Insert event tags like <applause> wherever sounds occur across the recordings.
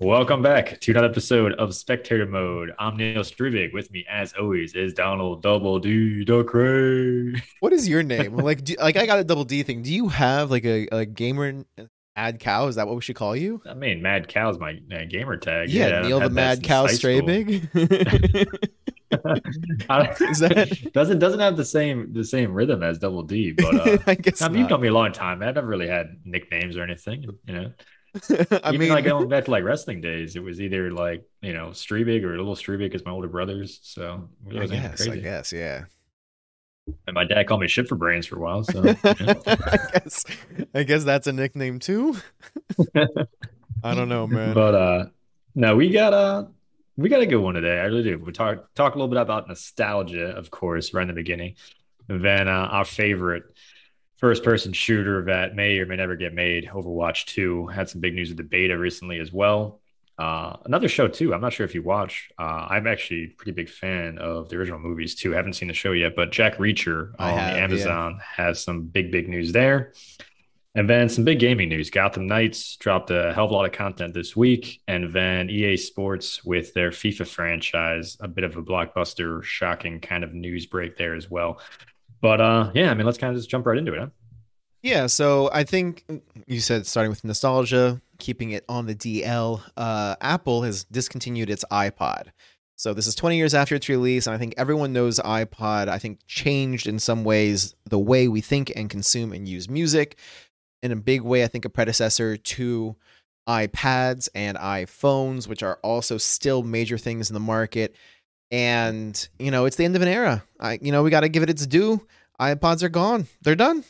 Welcome back to another episode of Spectator Mode. I'm Neil Strubig. With me, as always, is Donald Double D Ducray. <laughs> What is your name? like, do, like I got a double D thing. Do you have like a, a gamer ad cow? Is that what we should call you? I mean, Mad Cow's my uh, gamer tag. Yeah, Neil the Mad Cow Stray Big. <laughs> <laughs> is that doesn't doesn't have the same the same rhythm as Double D, but uh, I guess I mean, you've known me a long time. I've never really had nicknames or anything, you know. <laughs> I Even mean, like going back to like wrestling days, it was either like you know Streebig or a Little Streebig as my older brothers. So I guess, crazy. I guess, yeah. And my dad called me shit for brains for a while. So <laughs> I guess, I guess that's a nickname too. <laughs> I don't know, man. But uh, no, we got uh, we got a good one today. I really do. We talk talk a little bit about nostalgia, of course, right in the beginning. And then uh, our favorite first person shooter that may or may never get made. Overwatch 2 had some big news with the beta recently as well. Uh, another show too. I'm not sure if you watch. Uh, I'm actually a pretty big fan of the original movies too. I haven't seen the show yet, but Jack Reacher on have, Amazon yeah. has some big, big news there. And then some big gaming news. Gotham Knights dropped a hell of a lot of content this week. And then EA Sports with their FIFA franchise, a bit of a blockbuster, shocking kind of news break there as well. But uh, yeah, I mean, let's kind of just jump right into it. Huh? Yeah, so I think you said starting with nostalgia, keeping it on the DL. Uh, Apple has discontinued its iPod. So this is 20 years after its release, and I think everyone knows iPod. I think changed in some ways the way we think and consume and use music. In a big way, I think a predecessor to iPads and iPhones, which are also still major things in the market and you know it's the end of an era. I you know we got to give it its due. iPods are gone. They're done.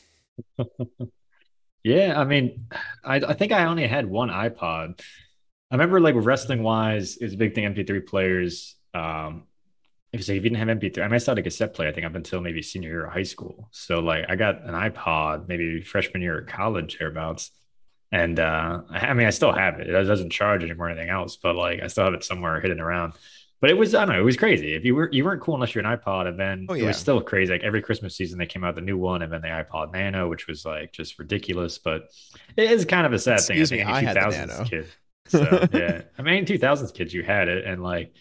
<laughs> yeah, I mean, I, I think I only had one iPod. I remember like wrestling wise, it was a big thing. MP3 players. Um, if you didn't have MP3, I missed out a cassette player. I think up until maybe senior year of high school. So like I got an iPod maybe freshman year of college thereabouts. And uh, I mean, I still have it. It doesn't charge anymore or anything else, but like I still have it somewhere hidden around. But it was I don't know, it was crazy. If you were you weren't cool unless you're an iPod, and then oh, yeah. it was still crazy. Like every Christmas season, they came out the new one, and then the iPod Nano, which was like just ridiculous. But it is kind of a sad Excuse thing. I think me, I 2000s kid. So <laughs> yeah, I mean, 2000s kids, you had it, and like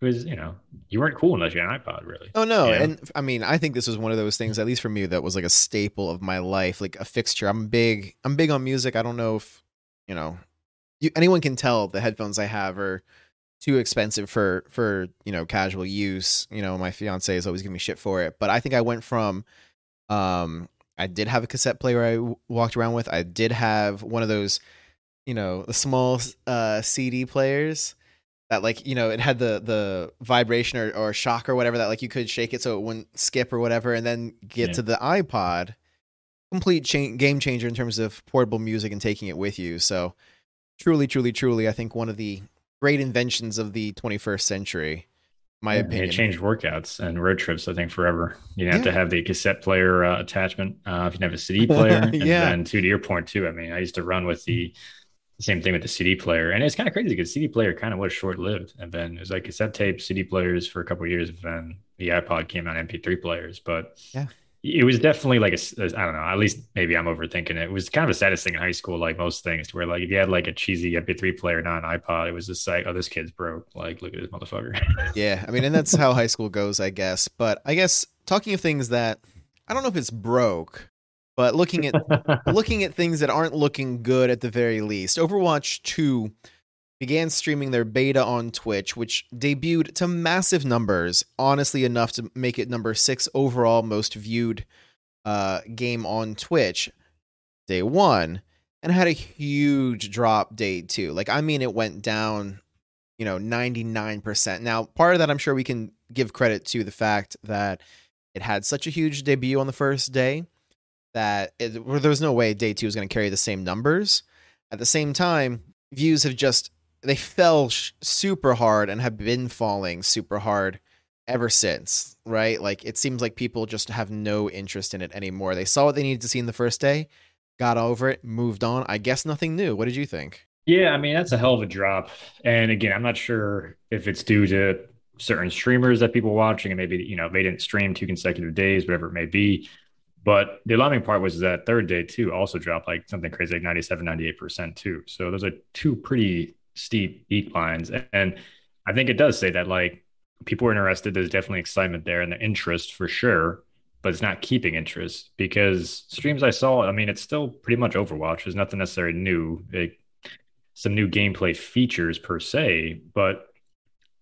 it was you know you weren't cool unless you had an iPod, really. Oh no, you know? and I mean, I think this was one of those things, at least for me, that was like a staple of my life, like a fixture. I'm big, I'm big on music. I don't know if you know, you, anyone can tell the headphones I have are too expensive for for you know casual use. You know, my fiance is always giving me shit for it. But I think I went from um I did have a cassette player I w- walked around with. I did have one of those, you know, the small uh CD players that like, you know, it had the the vibration or, or shock or whatever that like you could shake it so it wouldn't skip or whatever and then get yeah. to the iPod. Complete cha- game changer in terms of portable music and taking it with you. So truly truly truly I think one of the great inventions of the 21st century. My yeah, opinion. It changed workouts and road trips, I think, forever. You yeah. have to have the cassette player uh, attachment uh, if you have a CD <laughs> player. yeah. and then to your point too, I mean, I used to run with the same thing with the CD player, and it's kind of crazy because CD player kind of was short lived, and then it was like cassette tape, CD players for a couple years, and then the iPod came out, MP3 players. But yeah, it was definitely like a, I don't know, at least maybe I'm overthinking it. It was kind of a saddest thing in high school, like most things, to where like if you had like a cheesy MP3 player, not an iPod, it was just like, oh, this kid's broke. Like, look at this motherfucker. <laughs> yeah. I mean, and that's how high school goes, I guess. But I guess talking of things that I don't know if it's broke, but looking at <laughs> looking at things that aren't looking good at the very least. Overwatch 2 began streaming their beta on Twitch, which debuted to massive numbers, honestly enough to make it number six overall most viewed uh, game on Twitch day one, and had a huge drop day two. Like, I mean, it went down, you know, 99%. Now, part of that, I'm sure we can give credit to the fact that it had such a huge debut on the first day that it, there was no way day two was going to carry the same numbers. At the same time, views have just they fell sh- super hard and have been falling super hard ever since, right? Like it seems like people just have no interest in it anymore. They saw what they needed to see in the first day, got over it, moved on. I guess nothing new. What did you think? Yeah, I mean, that's a hell of a drop. And again, I'm not sure if it's due to certain streamers that people watching and maybe, you know, they didn't stream two consecutive days, whatever it may be. But the alarming part was that third day too also dropped like something crazy like 97, 98% too. So those are two pretty steep declines. And I think it does say that like people are interested. There's definitely excitement there and the interest for sure, but it's not keeping interest because streams I saw, I mean, it's still pretty much Overwatch. There's nothing necessarily new, it, some new gameplay features per se, but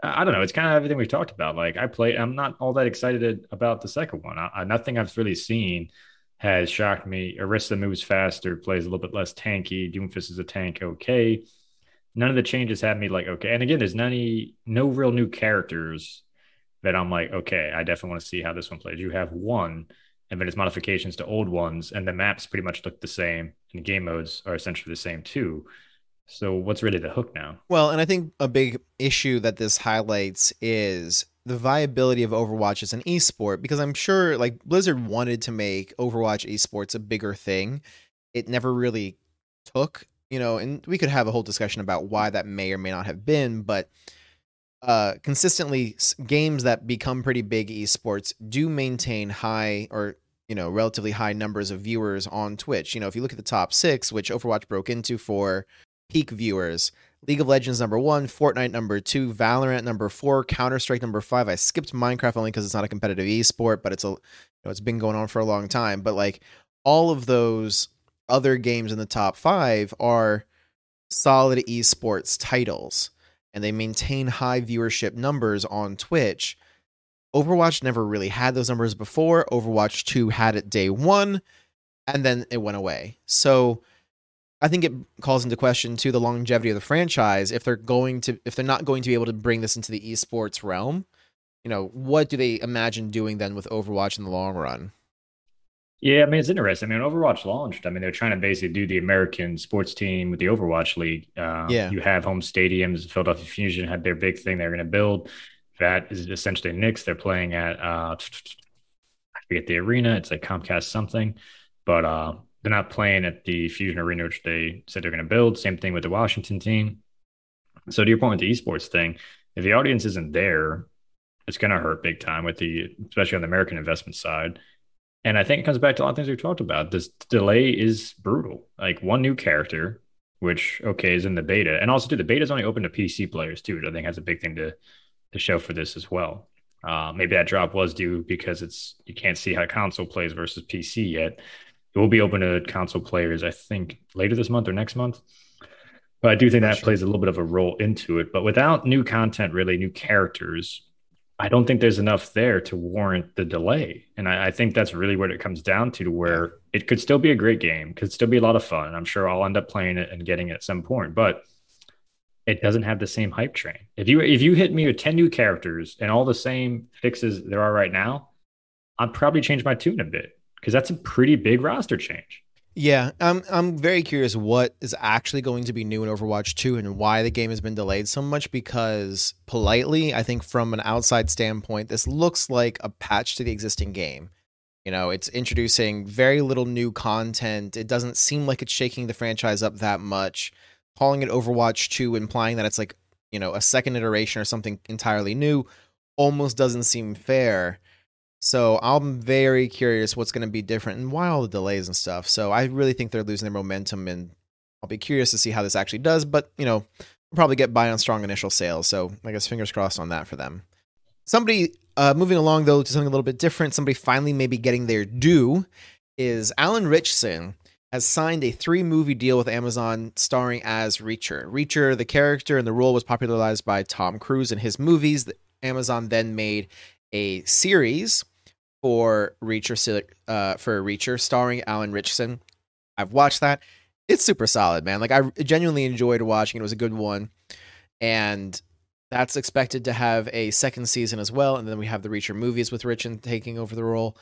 I don't know. It's kind of everything we've talked about. Like I play, I'm not all that excited about the second one. I, I, nothing I've really seen has shocked me. Orisa moves faster, plays a little bit less tanky. Doomfist is a tank, okay. None of the changes have me like okay. And again, there's none, no real new characters that I'm like okay. I definitely want to see how this one plays. You have one, and then it's modifications to old ones, and the maps pretty much look the same, and the game modes are essentially the same too. So what's really the hook now? Well, and I think a big issue that this highlights is the viability of Overwatch as an esport because I'm sure like Blizzard wanted to make Overwatch esports a bigger thing. It never really took, you know, and we could have a whole discussion about why that may or may not have been, but uh consistently games that become pretty big esports do maintain high or you know relatively high numbers of viewers on Twitch. You know, if you look at the top 6, which Overwatch broke into for peak viewers. League of Legends number one, Fortnite number two, Valorant number four, Counter Strike number five. I skipped Minecraft only because it's not a competitive esport, but it's a you know, it's been going on for a long time. But like all of those other games in the top five are solid esports titles, and they maintain high viewership numbers on Twitch. Overwatch never really had those numbers before. Overwatch 2 had it day one, and then it went away. So I think it calls into question too the longevity of the franchise if they're going to if they're not going to be able to bring this into the esports realm. You know, what do they imagine doing then with Overwatch in the long run? Yeah, I mean it's interesting. I mean, Overwatch launched. I mean, they're trying to basically do the American sports team with the Overwatch League. Uh, yeah, you have home stadiums. Philadelphia Fusion had their big thing they're going to build. That is essentially Knicks. They're playing at uh, I forget the arena. It's like Comcast something, but uh, they're not playing at the Fusion Arena, which they said they're going to build. Same thing with the Washington team. So to your point with the esports thing, if the audience isn't there, it's going to hurt big time with the, especially on the American investment side. And I think it comes back to a lot of things we've talked about. This delay is brutal. Like one new character, which okay is in the beta, and also too the beta is only open to PC players too, which I think has a big thing to to show for this as well. Uh, maybe that drop was due because it's you can't see how console plays versus PC yet. It will be open to console players, I think, later this month or next month. But I do think that sure. plays a little bit of a role into it. But without new content, really new characters, I don't think there's enough there to warrant the delay. And I, I, think that's really what it comes down to, to where it could still be a great game, could still be a lot of fun. I'm sure I'll end up playing it and getting it at some point, but it doesn't have the same hype train. If you if you hit me with 10 new characters and all the same fixes there are right now, I'd probably change my tune a bit because that's a pretty big roster change. Yeah, I'm I'm very curious what is actually going to be new in Overwatch 2 and why the game has been delayed so much because politely, I think from an outside standpoint, this looks like a patch to the existing game. You know, it's introducing very little new content. It doesn't seem like it's shaking the franchise up that much. Calling it Overwatch 2 implying that it's like, you know, a second iteration or something entirely new almost doesn't seem fair. So I'm very curious what's going to be different and why all the delays and stuff. So I really think they're losing their momentum, and I'll be curious to see how this actually does. But you know, we'll probably get by on strong initial sales. So I guess fingers crossed on that for them. Somebody uh, moving along though to something a little bit different. Somebody finally maybe getting their due is Alan Ritchson has signed a three movie deal with Amazon starring as Reacher. Reacher, the character and the role was popularized by Tom Cruise in his movies. That Amazon then made a series for Reacher uh, for Reacher starring Alan Ritchson. I've watched that. It's super solid, man. Like I genuinely enjoyed watching it. It was a good one. And that's expected to have a second season as well. And then we have the Reacher movies with Ritchson taking over the role.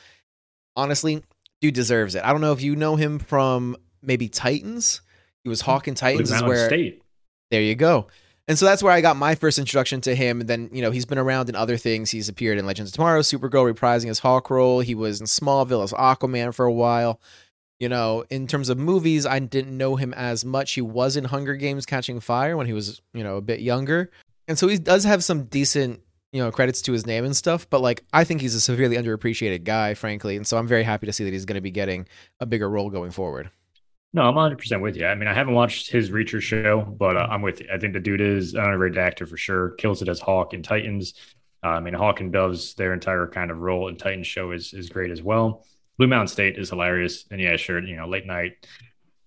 Honestly, dude deserves it. I don't know if you know him from maybe Titans. He was Hawk in Titans is where State. There you go. And so that's where I got my first introduction to him. And then, you know, he's been around in other things. He's appeared in Legends of Tomorrow, Supergirl, reprising his Hawk role. He was in Smallville as Aquaman for a while. You know, in terms of movies, I didn't know him as much. He was in Hunger Games Catching Fire when he was, you know, a bit younger. And so he does have some decent, you know, credits to his name and stuff. But like, I think he's a severely underappreciated guy, frankly. And so I'm very happy to see that he's going to be getting a bigger role going forward. No, I'm 100 percent with you. I mean, I haven't watched his Reacher show, but uh, I'm with you. I think the dude is an underrated actor for sure. Kills it as Hawk in Titans. Uh, I mean, Hawk and Dove's their entire kind of role in Titans show is is great as well. Blue Mountain State is hilarious, and yeah, sure, you know, late night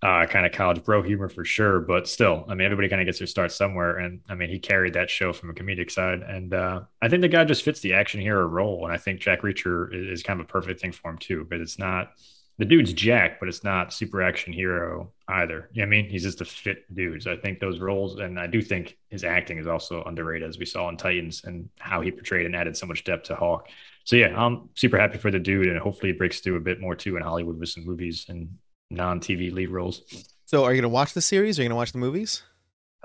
uh, kind of college bro humor for sure. But still, I mean, everybody kind of gets their start somewhere. And I mean, he carried that show from a comedic side. And uh, I think the guy just fits the action hero role. And I think Jack Reacher is, is kind of a perfect thing for him too. But it's not the dude's Jack, but it's not super action hero either. You know I mean? He's just a fit dude. So I think those roles, and I do think his acting is also underrated, as we saw in Titans and how he portrayed and added so much depth to Hawk. So yeah, I'm super happy for the dude, and hopefully it breaks through a bit more too in Hollywood with some movies and non-TV lead roles. So, are you going to watch the series? Are you going to watch the movies?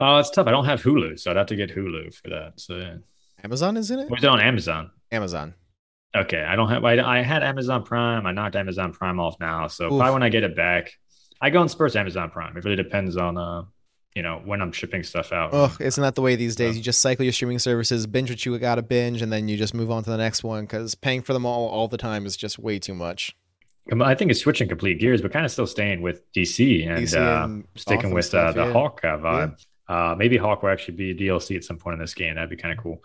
Oh, uh, it's tough. I don't have Hulu, so I'd have to get Hulu for that. So, yeah. Amazon is in it. Was it on Amazon? Amazon. Okay, I don't have. I, I had Amazon Prime. I knocked Amazon Prime off now, so Oof. probably when I get it back, I go and spurs Amazon Prime. It really depends on uh, you know, when I'm shipping stuff out. Oh, isn't that the way these days? You just cycle your streaming services, binge what you got to binge, and then you just move on to the next one because paying for them all all the time is just way too much. I think it's switching complete gears, but kind of still staying with DC and, DC uh, and sticking with uh, stuff, uh, the yeah. Hawk vibe. Yeah. Uh, maybe Hawk will actually be a DLC at some point in this game. That'd be kind of cool.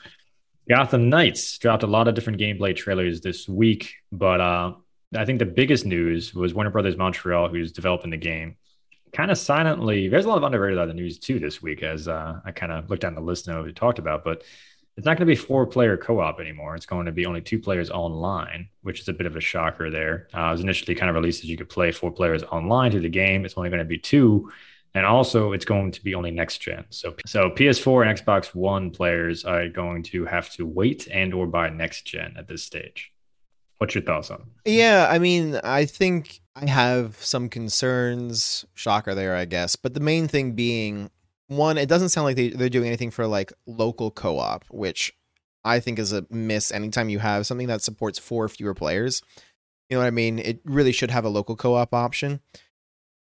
Gotham Knights dropped a lot of different gameplay trailers this week, but uh, I think the biggest news was Warner Brothers Montreal, who's developing the game, kind of silently. There's a lot of underrated other news too this week, as uh, I kind of looked down the list and we talked about, but it's not going to be four player co-op anymore. It's going to be only two players online, which is a bit of a shocker there. Uh, it was initially kind of released as you could play four players online to the game. It's only going to be two. And also it's going to be only next gen. So so PS4 and Xbox One players are going to have to wait and or buy next gen at this stage. What's your thoughts on? Yeah, I mean, I think I have some concerns. Shocker there, I guess. But the main thing being one, it doesn't sound like they, they're doing anything for like local co op, which I think is a miss anytime you have something that supports four or fewer players. You know what I mean? It really should have a local co op option.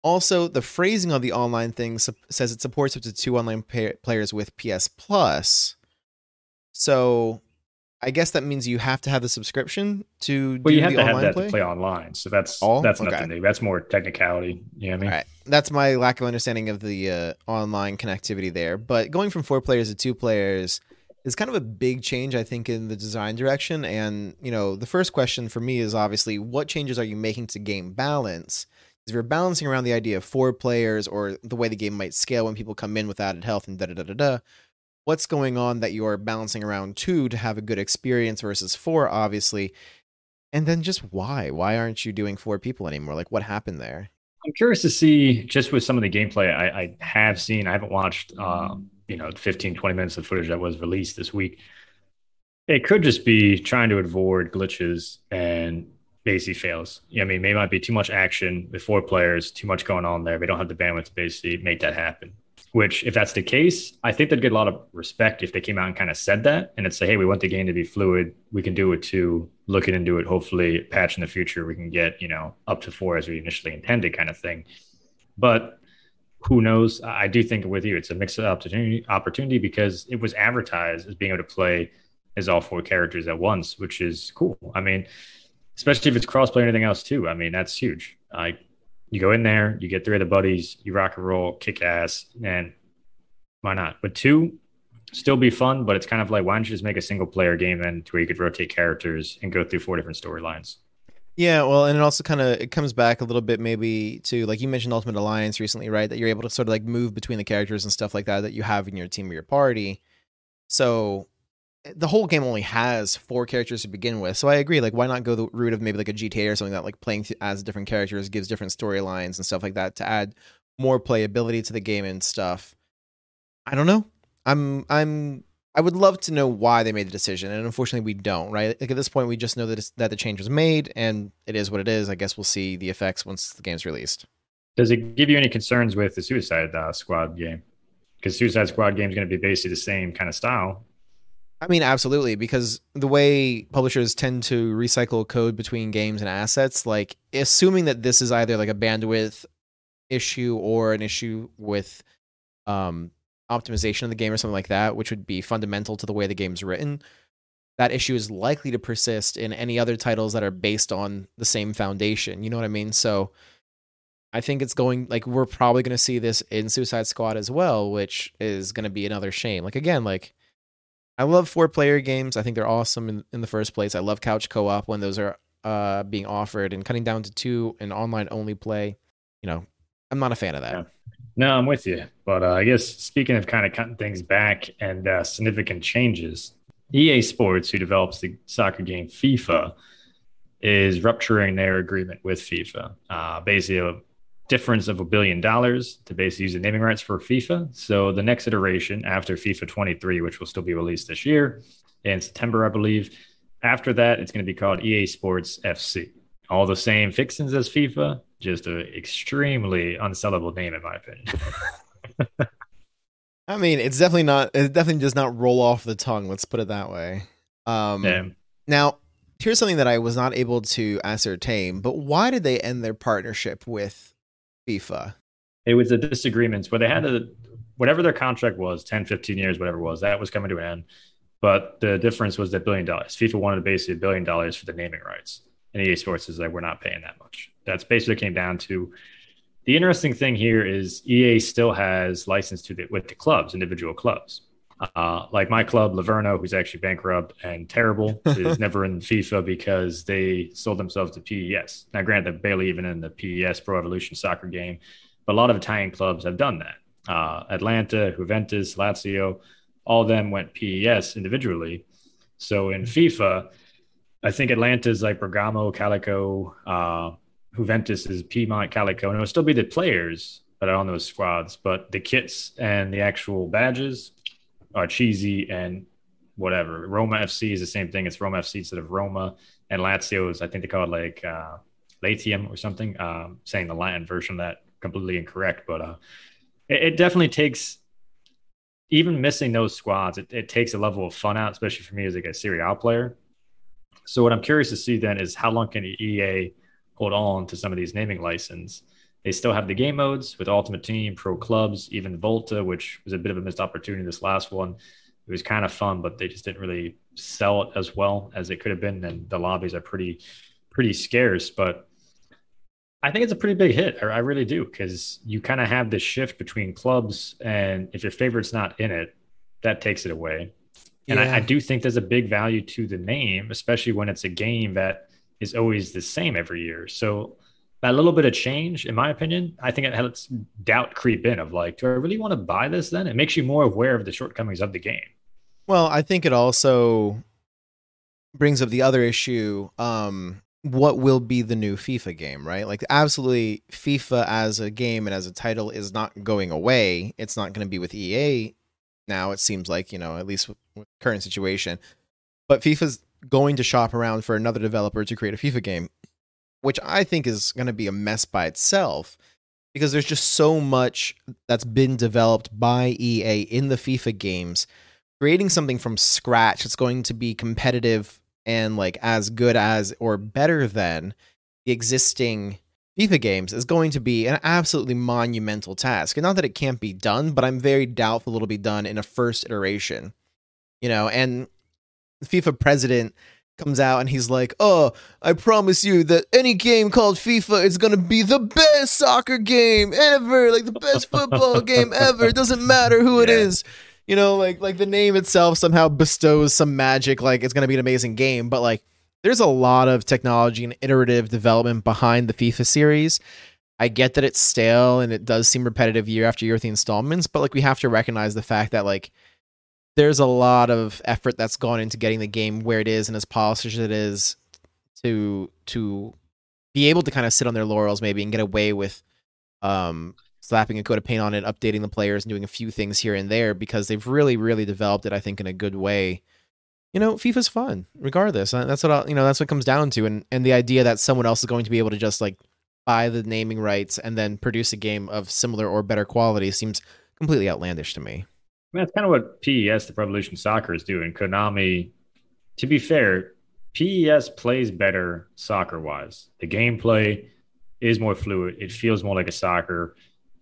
Also, the phrasing of the online thing su- says it supports up to two online pay- players with PS Plus. So I guess that means you have to have the subscription to. Well, you have to have that play? to play online. So that's All? that's okay. nothing new. That's more technicality. You know what I mean? Right. That's my lack of understanding of the uh, online connectivity there. But going from four players to two players is kind of a big change, I think, in the design direction. And you know, the first question for me is obviously, what changes are you making to game balance? If you're balancing around the idea of four players or the way the game might scale when people come in with added health and da da da da da what's going on that you're balancing around two to have a good experience versus four, obviously. And then just why? Why aren't you doing four people anymore? Like what happened there? I'm curious to see just with some of the gameplay I, I have seen. I haven't watched, um, you know, 15, 20 minutes of footage that was released this week. It could just be trying to avoid glitches and basically fails. Yeah, I mean, maybe might be too much action with four players, too much going on there. They don't have the bandwidth to basically make that happen. Which, if that's the case, I think they'd get a lot of respect if they came out and kind of said that and it's say, hey, we want the game to be fluid. We can do it too. Looking into it. Hopefully, patch in the future, we can get, you know, up to four as we initially intended, kind of thing. But who knows? I do think with you, it's a mixed opportunity opportunity because it was advertised as being able to play as all four characters at once, which is cool. I mean, especially if it's crossplay and anything else too. I mean, that's huge. I you go in there, you get three of the buddies, you rock and roll, kick ass, and why not? But two, still be fun, but it's kind of like why don't you just make a single player game and where you could rotate characters and go through four different storylines. Yeah, well, and it also kind of it comes back a little bit maybe to like you mentioned Ultimate Alliance recently, right? That you're able to sort of like move between the characters and stuff like that that you have in your team or your party. So the whole game only has four characters to begin with. So I agree. Like, why not go the route of maybe like a GTA or something that like playing as different characters gives different storylines and stuff like that to add more playability to the game and stuff. I don't know. I'm I'm I would love to know why they made the decision, and unfortunately, we don't. Right? Like at this point, we just know that that the change was made, and it is what it is. I guess we'll see the effects once the game's released. Does it give you any concerns with the Suicide uh, Squad game? Because Suicide Squad game is going to be basically the same kind of style, I mean, absolutely, because the way publishers tend to recycle code between games and assets, like assuming that this is either like a bandwidth issue or an issue with um, optimization of the game or something like that, which would be fundamental to the way the game's written, that issue is likely to persist in any other titles that are based on the same foundation. You know what I mean? So I think it's going like we're probably going to see this in Suicide Squad as well, which is going to be another shame. Like again, like I love four player games. I think they're awesome in, in the first place. I love couch co op when those are uh, being offered and cutting down to two and online only play. You know, I'm not a fan of that. Yeah. No, I'm with you. But uh, I guess speaking of kind of cutting things back and uh, significant changes, EA Sports, who develops the soccer game FIFA, is rupturing their agreement with FIFA. Uh, basically, difference of a billion dollars to basically use the naming rights for FIFA. So the next iteration after FIFA 23, which will still be released this year in September, I believe. After that, it's going to be called EA Sports FC. All the same fixings as FIFA, just an extremely unsellable name, in my opinion. <laughs> I mean, it's definitely not. It definitely does not roll off the tongue. Let's put it that way. Um, yeah. Now, here's something that I was not able to ascertain. But why did they end their partnership with FIFA? It was the disagreements where they had a whatever their contract was 10 15 years whatever it was that was coming to an end. But the difference was that billion dollars. Fifa wanted basically a billion dollars for the naming rights. And ea sports is like we're not paying that much. That's basically came down to. The interesting thing here is ea still has license to the with the clubs individual clubs uh, like my club, Livorno, who's actually bankrupt and terrible, is <laughs> never in FIFA because they sold themselves to PES. Now, granted, they're barely even in the PES Pro Evolution soccer game, but a lot of Italian clubs have done that. Uh, Atalanta, Juventus, Lazio, all of them went PES individually. So in FIFA, I think Atalanta is like Bergamo, Calcio, uh, Juventus is Piedmont, Calcio, and it'll still be the players that are on those squads, but the kits and the actual badges are cheesy and whatever. Roma FC is the same thing. It's Roma FC instead of Roma. And Lazio is, I think they call it like uh, Latium or something, um, saying the Latin version that completely incorrect. But uh, it, it, definitely takes, even missing those squads, it, it, takes a level of fun out, especially for me as like a Serie A player. So what I'm curious to see then is how long can EA hold on to some of these naming license they still have the game modes with Ultimate Team, Pro Clubs, even Volta, which was a bit of a missed opportunity this last one. It was kind of fun, but they just didn't really sell it as well as it could have been. And the lobbies are pretty, pretty scarce. But I think it's a pretty big hit. I, really do because you kind of have this shift between clubs, and if your favorite's not in it, that takes it away. And yeah. I, I do think there's a big value to the name, especially when it's a game that is always the same every year. So that little bit of change, in my opinion, I think it helps doubt creep in of like, do I really want to buy this then? It makes you more aware of the shortcomings of the game. Well, I think it also brings up the other issue. Um, what will be the new FIFA game, right? Like, absolutely, FIFA as a game and as a title is not going away. It's not going to be with EA now, it seems like, you know, at least with, current situation. But FIFA's going to shop around for another developer to create a FIFA game which I think is going to be a mess by itself because there's just so much that's been developed by EA in the FIFA games. Creating something from scratch that's going to be competitive and like as good as or better than the existing FIFA games is going to be an absolutely monumental task. And not that it can't be done, but I'm very doubtful it'll be done in a first iteration. You know, and FIFA president comes out and he's like, "Oh, I promise you that any game called FIFA is going to be the best soccer game ever, like the best football <laughs> game ever. It doesn't matter who it yeah. is." You know, like like the name itself somehow bestows some magic like it's going to be an amazing game, but like there's a lot of technology and iterative development behind the FIFA series. I get that it's stale and it does seem repetitive year after year with the installments, but like we have to recognize the fact that like there's a lot of effort that's gone into getting the game where it is and as polished as it is to to be able to kind of sit on their laurels maybe and get away with um slapping a coat of paint on it, updating the players and doing a few things here and there because they've really, really developed it, I think, in a good way. You know, FIFA's fun, regardless. Uh, that's what I'll, you know. That's what comes down to, and and the idea that someone else is going to be able to just like buy the naming rights and then produce a game of similar or better quality seems completely outlandish to me. I mean, that's kind of what PES, the Revolution Soccer, is doing. Konami, to be fair, PES plays better soccer wise. The gameplay is more fluid. It feels more like a soccer.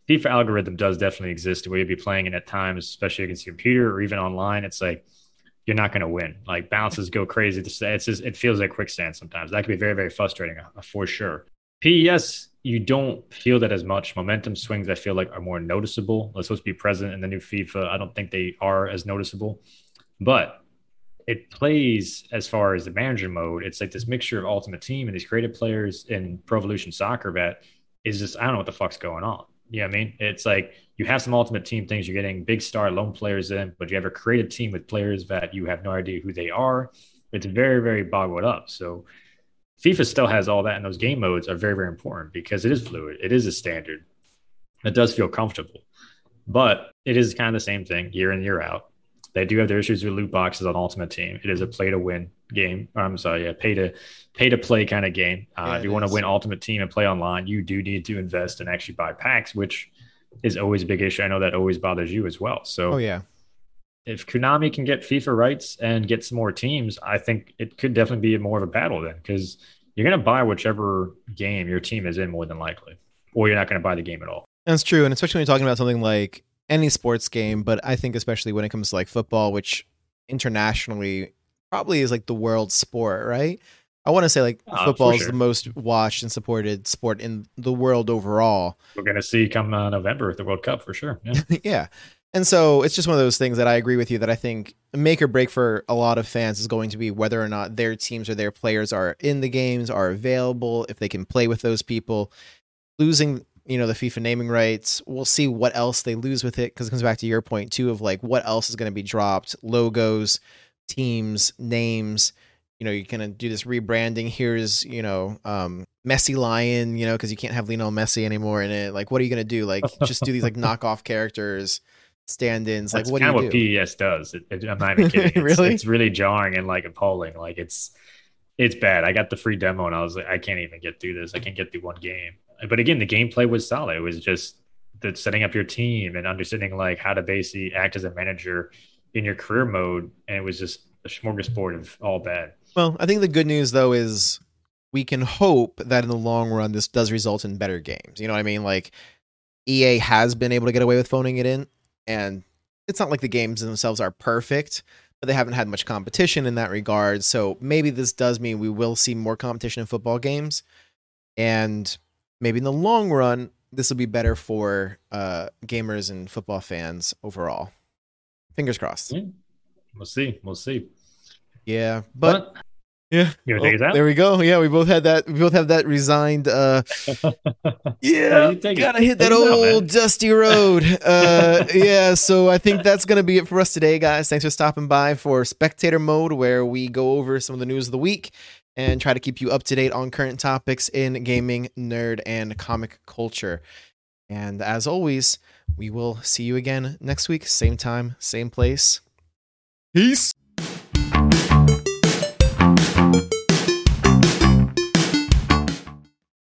FIFA algorithm does definitely exist. Way you'd be playing it at times, especially against your computer or even online, it's like you're not going to win. Like bounces go crazy. It's just, it feels like quicksand sometimes. That can be very, very frustrating uh, for sure. PES you don't feel that as much. Momentum swings, I feel like, are more noticeable. They're supposed to be present in the new FIFA. I don't think they are as noticeable, but it plays as far as the manager mode. It's like this mixture of Ultimate Team and these creative players in Pro Evolution Soccer that is just, I don't know what the fuck's going on. You know what I mean? It's like you have some Ultimate Team things. You're getting big star lone players in, but you have a creative team with players that you have no idea who they are. It's very, very boggled up. So, FIFA still has all that, and those game modes are very, very important because it is fluid. It is a standard. It does feel comfortable, but it is kind of the same thing year in year out. They do have their issues with loot boxes on Ultimate Team. It is a play to win game. I'm sorry, yeah, pay to pay to play kind of game. Uh, yeah, if you want to win Ultimate Team and play online, you do need to invest and actually buy packs, which is always a big issue. I know that always bothers you as well. So, oh yeah, if Konami can get FIFA rights and get some more teams, I think it could definitely be more of a battle then because you're going to buy whichever game your team is in more than likely, or you're not going to buy the game at all. That's true. And especially when you're talking about something like any sports game, but I think especially when it comes to like football, which internationally probably is like the world sport, right? I want to say like uh, football is the most watched and supported sport in the world overall. We're going to see come uh, November at the World Cup for sure. Yeah. <laughs> yeah. And so it's just one of those things that I agree with you that I think make or break for a lot of fans is going to be whether or not their teams or their players are in the games, are available, if they can play with those people. Losing, you know, the FIFA naming rights, we'll see what else they lose with it because it comes back to your point too of like what else is going to be dropped, logos, teams, names. You know, you're gonna do this rebranding. Here's, you know, um, Messi Lion, you know, because you can't have Lionel Messi anymore in it. Like, what are you gonna do? Like, just do these like <laughs> knockoff characters stand-ins. Like, what kind do you of do? what PES does. It, it, I'm not even kidding. <laughs> It's, really, it's really jarring and like appalling. Like, it's it's bad. I got the free demo and I was like, I can't even get through this. I can't get through one game. But again, the gameplay was solid. It was just the setting up your team and understanding like how to basically act as a manager in your career mode, and it was just a smorgasbord of all bad. Well, I think the good news though is we can hope that in the long run this does result in better games. You know what I mean? Like EA has been able to get away with phoning it in and it's not like the games themselves are perfect, but they haven't had much competition in that regard. So maybe this does mean we will see more competition in football games, and maybe in the long run, this will be better for uh, gamers and football fans overall. Fingers crossed. Yeah. We'll see. We'll see. Yeah, but, but yeah. You oh, There we go. Yeah, we both had that. We both have that resigned. Uh, <laughs> yeah, gotta hit that old out, dusty road. Uh, <laughs> yeah. So I think that's gonna be it for us today, guys. Thanks for stopping by for Spectator Mode, where we go over some of the news of the week and try to keep you up to date on current topics in gaming, nerd, and comic culture. And as always, we will see you again next week, same time, same place. Peace.